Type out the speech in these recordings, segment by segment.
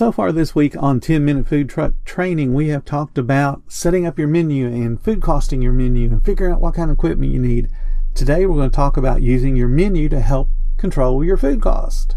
So far this week on 10 Minute Food Truck Training, we have talked about setting up your menu and food costing your menu and figuring out what kind of equipment you need. Today we're going to talk about using your menu to help control your food cost.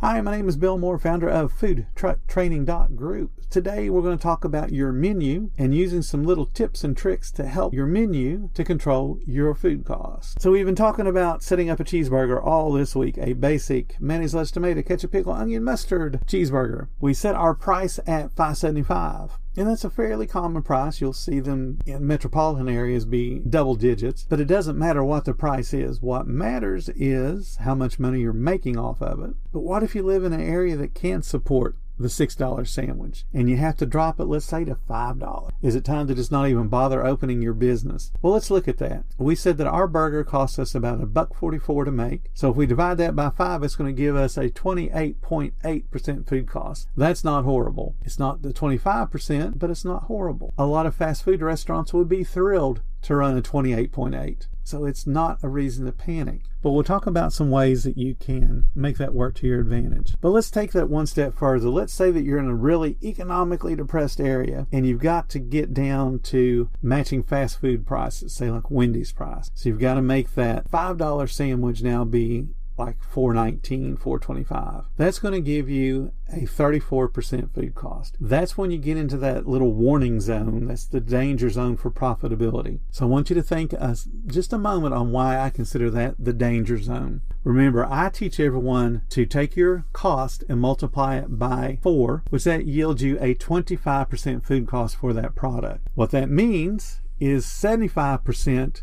Hi, my name is Bill Moore, founder of Food Truck Training Group. Today we're going to talk about your menu and using some little tips and tricks to help your menu to control your food costs. So we've been talking about setting up a cheeseburger all this week, a basic mayonnaise, lettuce, tomato, ketchup, pickle, onion, mustard cheeseburger. We set our price at 5.75. And that's a fairly common price. You'll see them in metropolitan areas be double digits, but it doesn't matter what the price is. What matters is how much money you're making off of it. But what if you live in an area that can't support the $6 sandwich and you have to drop it, let's say, to $5. Is it time to just not even bother opening your business? Well, let's look at that. We said that our burger costs us about a buck 44 to make. So if we divide that by five, it's going to give us a 28.8% food cost. That's not horrible. It's not the 25%, but it's not horrible. A lot of fast food restaurants would be thrilled to run a 28.8. So it's not a reason to panic. But we'll talk about some ways that you can make that work to your advantage. But let's take that one step further. Let's say that you're in a really economically depressed area and you've got to get down to matching fast food prices, say like Wendy's price. So you've got to make that $5 sandwich now be like 419 425 that's going to give you a 34% food cost. That's when you get into that little warning zone. That's the danger zone for profitability. So i want you to think uh, just a moment on why i consider that the danger zone. Remember i teach everyone to take your cost and multiply it by 4 which that yields you a 25% food cost for that product. What that means is 75%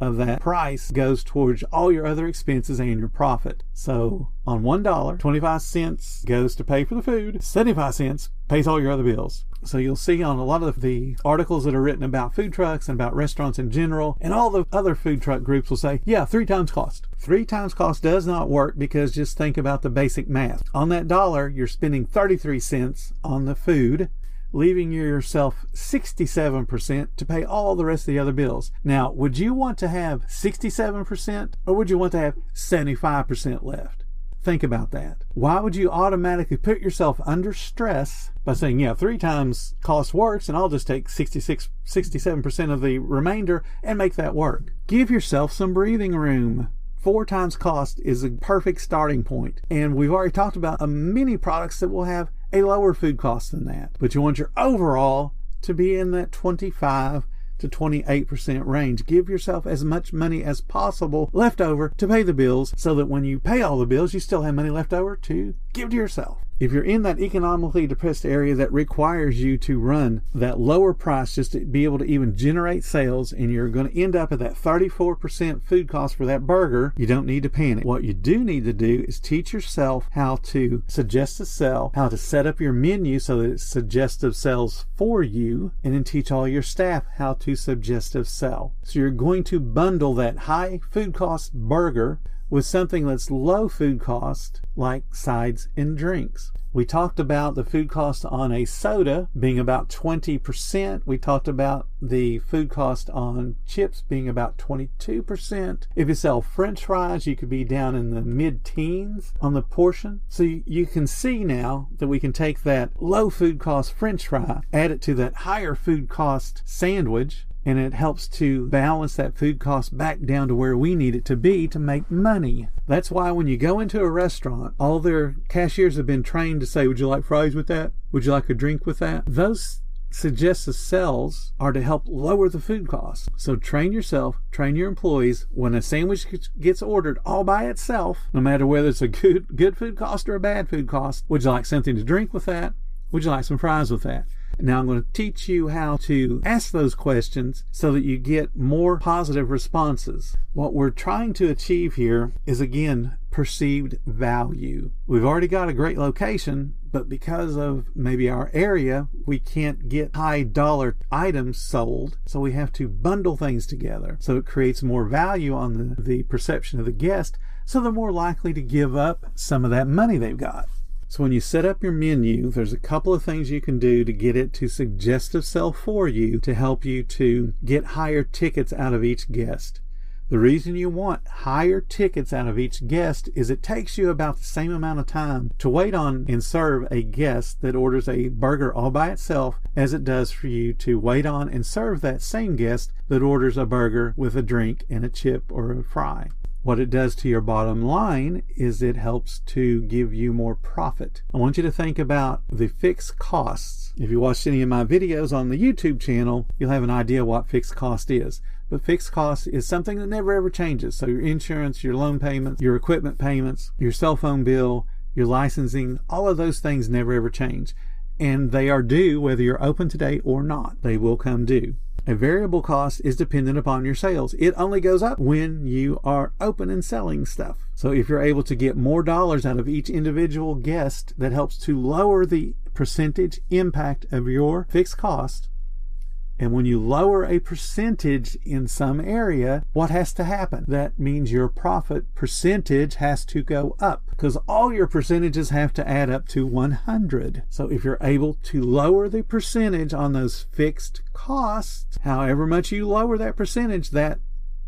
of that price goes towards all your other expenses and your profit. So on $1, 25 cents goes to pay for the food, 75 cents pays all your other bills. So you'll see on a lot of the articles that are written about food trucks and about restaurants in general, and all the other food truck groups will say, yeah, three times cost. Three times cost does not work because just think about the basic math. On that dollar, you're spending 33 cents on the food leaving yourself 67% to pay all the rest of the other bills. Now, would you want to have 67% or would you want to have 75% left? Think about that. Why would you automatically put yourself under stress by saying, yeah, three times cost works and I'll just take 66, 67% of the remainder and make that work? Give yourself some breathing room four times cost is a perfect starting point. And we've already talked about uh, many products that will have a lower food cost than that. But you want your overall to be in that 25 to 28% range. Give yourself as much money as possible left over to pay the bills so that when you pay all the bills, you still have money left over to give to yourself if you're in that economically depressed area that requires you to run that lower price just to be able to even generate sales and you're going to end up at that 34% food cost for that burger, you don't need to panic. What you do need to do is teach yourself how to suggest a sell, how to set up your menu so that it's suggestive sells for you, and then teach all your staff how to suggestive sell. So you're going to bundle that high food cost burger with something that's low food cost like sides and drinks. We talked about the food cost on a soda being about 20%. We talked about the food cost on chips being about 22%. If you sell french fries, you could be down in the mid teens on the portion. So you can see now that we can take that low food cost french fry, add it to that higher food cost sandwich, and it helps to balance that food cost back down to where we need it to be to make money. That's why when you go into a restaurant, all their cashiers have been trained to say, Would you like fries with that? Would you like a drink with that? Those suggested sales are to help lower the food costs. So train yourself, train your employees. When a sandwich gets ordered all by itself, no matter whether it's a good good food cost or a bad food cost, would you like something to drink with that? Would you like some fries with that? Now I'm going to teach you how to ask those questions so that you get more positive responses. What we're trying to achieve here is again perceived value. We've already got a great location, but because of maybe our area, we can't get high dollar items sold. So we have to bundle things together. So it creates more value on the, the perception of the guest. So they're more likely to give up some of that money they've got. So when you set up your menu, there's a couple of things you can do to get it to suggestive sell for you to help you to get higher tickets out of each guest. The reason you want higher tickets out of each guest is it takes you about the same amount of time to wait on and serve a guest that orders a burger all by itself as it does for you to wait on and serve that same guest that orders a burger with a drink and a chip or a fry. What it does to your bottom line is it helps to give you more profit. I want you to think about the fixed costs. If you watched any of my videos on the YouTube channel, you'll have an idea what fixed cost is. But fixed cost is something that never ever changes. So your insurance, your loan payments, your equipment payments, your cell phone bill, your licensing, all of those things never ever change. And they are due whether you're open today or not. They will come due. A variable cost is dependent upon your sales. It only goes up when you are open and selling stuff. So if you're able to get more dollars out of each individual guest, that helps to lower the percentage impact of your fixed cost and when you lower a percentage in some area, what has to happen? That means your profit percentage has to go up because all your percentages have to add up to 100. So if you're able to lower the percentage on those fixed costs, however much you lower that percentage, that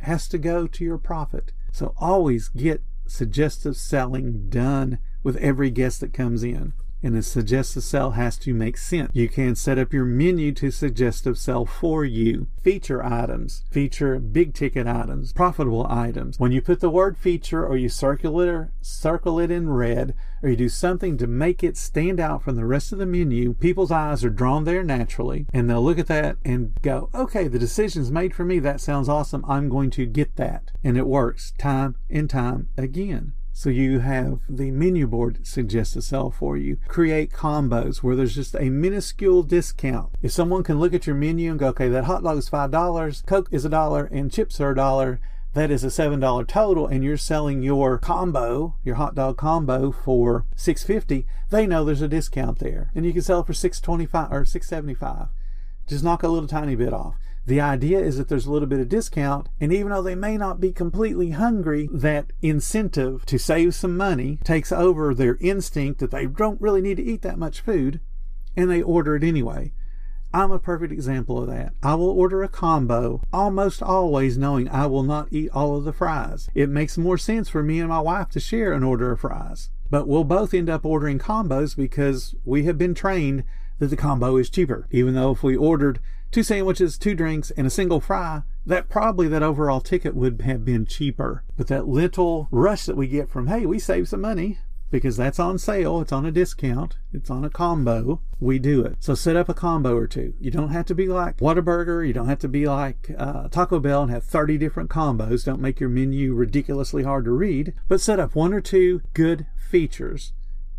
has to go to your profit. So always get suggestive selling done with every guest that comes in and a suggestive sell has to make sense. You can set up your menu to suggestive sell for you. Feature items, feature big ticket items, profitable items. When you put the word feature or you circle it, circle it in red or you do something to make it stand out from the rest of the menu, people's eyes are drawn there naturally and they'll look at that and go, okay, the decision's made for me. That sounds awesome. I'm going to get that. And it works time and time again. So you have the menu board suggest a sell for you. Create combos where there's just a minuscule discount. If someone can look at your menu and go, okay, that hot dog is five dollars, Coke is a dollar, and chips are a dollar, that is a seven dollar total, and you're selling your combo, your hot dog combo for six fifty. They know there's a discount there, and you can sell it for six twenty five or six seventy five. Just knock a little tiny bit off. The idea is that there's a little bit of discount, and even though they may not be completely hungry, that incentive to save some money takes over their instinct that they don't really need to eat that much food, and they order it anyway. I'm a perfect example of that. I will order a combo almost always knowing I will not eat all of the fries. It makes more sense for me and my wife to share an order of fries. But we'll both end up ordering combos because we have been trained that the combo is cheaper. Even though if we ordered two sandwiches, two drinks, and a single fry, that probably that overall ticket would have been cheaper. But that little rush that we get from, hey, we saved some money because that's on sale, it's on a discount, it's on a combo, we do it. So set up a combo or two. You don't have to be like Whataburger, you don't have to be like uh, Taco Bell and have 30 different combos. Don't make your menu ridiculously hard to read, but set up one or two good features.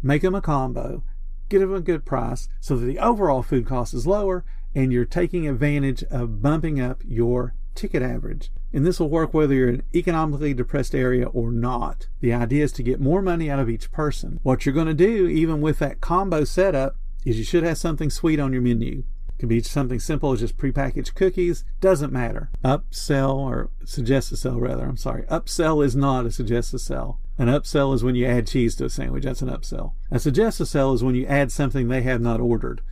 Make them a combo, get them a good price so that the overall food cost is lower and you're taking advantage of bumping up your ticket average. And this will work whether you're in an economically depressed area or not. The idea is to get more money out of each person. What you're going to do, even with that combo setup, is you should have something sweet on your menu. It can be something simple as just prepackaged cookies. Doesn't matter. Upsell or suggest a sell rather. I'm sorry. Upsell is not a suggest a sell. An upsell is when you add cheese to a sandwich. That's an upsell. A suggest a sell is when you add something they have not ordered.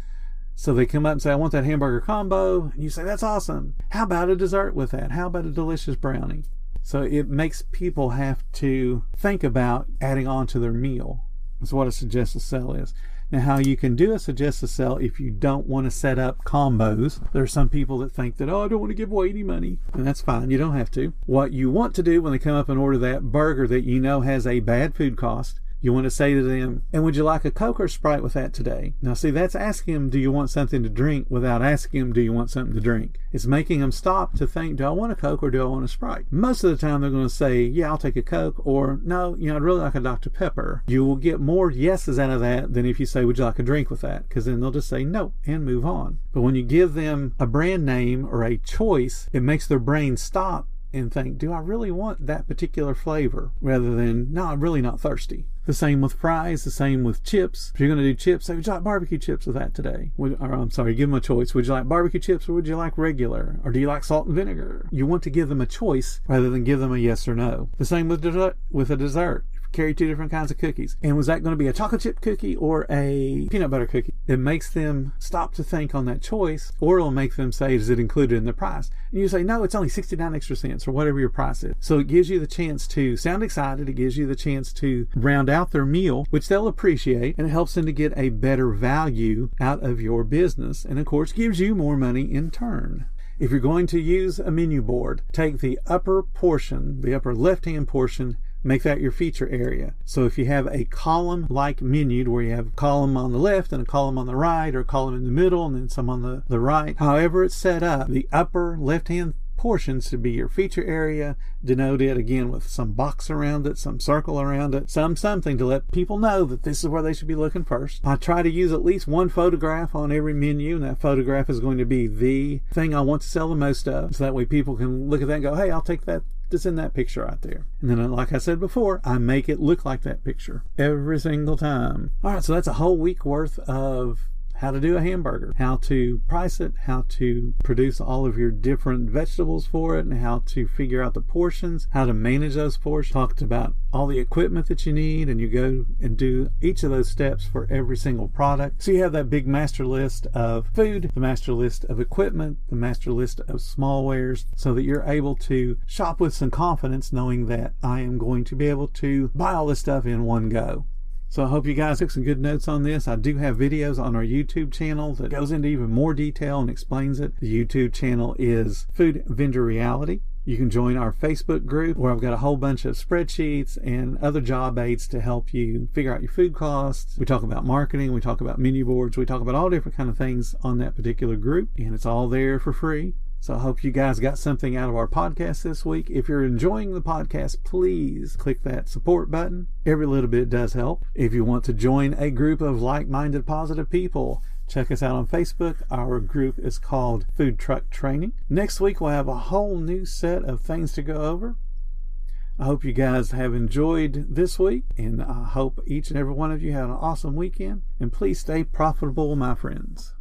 So they come up and say, I want that hamburger combo. And you say, That's awesome. How about a dessert with that? How about a delicious brownie? So it makes people have to think about adding on to their meal. That's what a suggested sell is. Now, how you can do a suggested sell if you don't want to set up combos. There are some people that think that, oh, I don't want to give away any money. And that's fine. You don't have to. What you want to do when they come up and order that burger that you know has a bad food cost, You want to say to them, and would you like a Coke or Sprite with that today? Now, see, that's asking them, do you want something to drink without asking them, do you want something to drink? It's making them stop to think, do I want a Coke or do I want a Sprite? Most of the time, they're going to say, yeah, I'll take a Coke, or no, you know, I'd really like a Dr. Pepper. You will get more yeses out of that than if you say, would you like a drink with that? Because then they'll just say no and move on. But when you give them a brand name or a choice, it makes their brain stop and think, do I really want that particular flavor? Rather than, no, I'm really not thirsty. The same with fries, the same with chips. If you're going to do chips, say, would you like barbecue chips with that today? Would, or I'm sorry, give them a choice. Would you like barbecue chips or would you like regular? Or do you like salt and vinegar? You want to give them a choice rather than give them a yes or no. The same with with a dessert carry two different kinds of cookies. And was that going to be a chocolate chip cookie or a peanut butter cookie? It makes them stop to think on that choice, or it'll make them say, is it included in the price? And you say, no, it's only 69 extra cents or whatever your price is. So it gives you the chance to sound excited. It gives you the chance to round out their meal, which they'll appreciate, and it helps them to get a better value out of your business. And of course, gives you more money in turn. If you're going to use a menu board, take the upper portion, the upper left hand portion, make that your feature area. So if you have a column like menu where you have a column on the left and a column on the right or a column in the middle and then some on the, the right, however it's set up, the upper left hand portions to be your feature area, denote it again with some box around it, some circle around it, some something to let people know that this is where they should be looking first. I try to use at least one photograph on every menu, and that photograph is going to be the thing I want to sell the most of. So that way people can look at that and go, hey, I'll take that that's in that picture right there. And then, uh, like I said before, I make it look like that picture every single time. All right, so that's a whole week worth of how to do a hamburger, how to price it, how to produce all of your different vegetables for it, and how to figure out the portions, how to manage those portions. Talked about all the equipment that you need, and you go and do each of those steps for every single product. So you have that big master list of food, the master list of equipment, the master list of smallwares, so that you're able to shop with some confidence knowing that I am going to be able to buy all this stuff in one go. So I hope you guys took some good notes on this. I do have videos on our YouTube channel that goes into even more detail and explains it. The YouTube channel is Food Vendor Reality. You can join our Facebook group where I've got a whole bunch of spreadsheets and other job aids to help you figure out your food costs. We talk about marketing, we talk about menu boards, we talk about all different kind of things on that particular group and it's all there for free. So I hope you guys got something out of our podcast this week. If you're enjoying the podcast, please click that support button. Every little bit does help. If you want to join a group of like-minded positive people, check us out on Facebook. Our group is called Food Truck Training. Next week we'll have a whole new set of things to go over. I hope you guys have enjoyed this week, and I hope each and every one of you had an awesome weekend. And please stay profitable, my friends.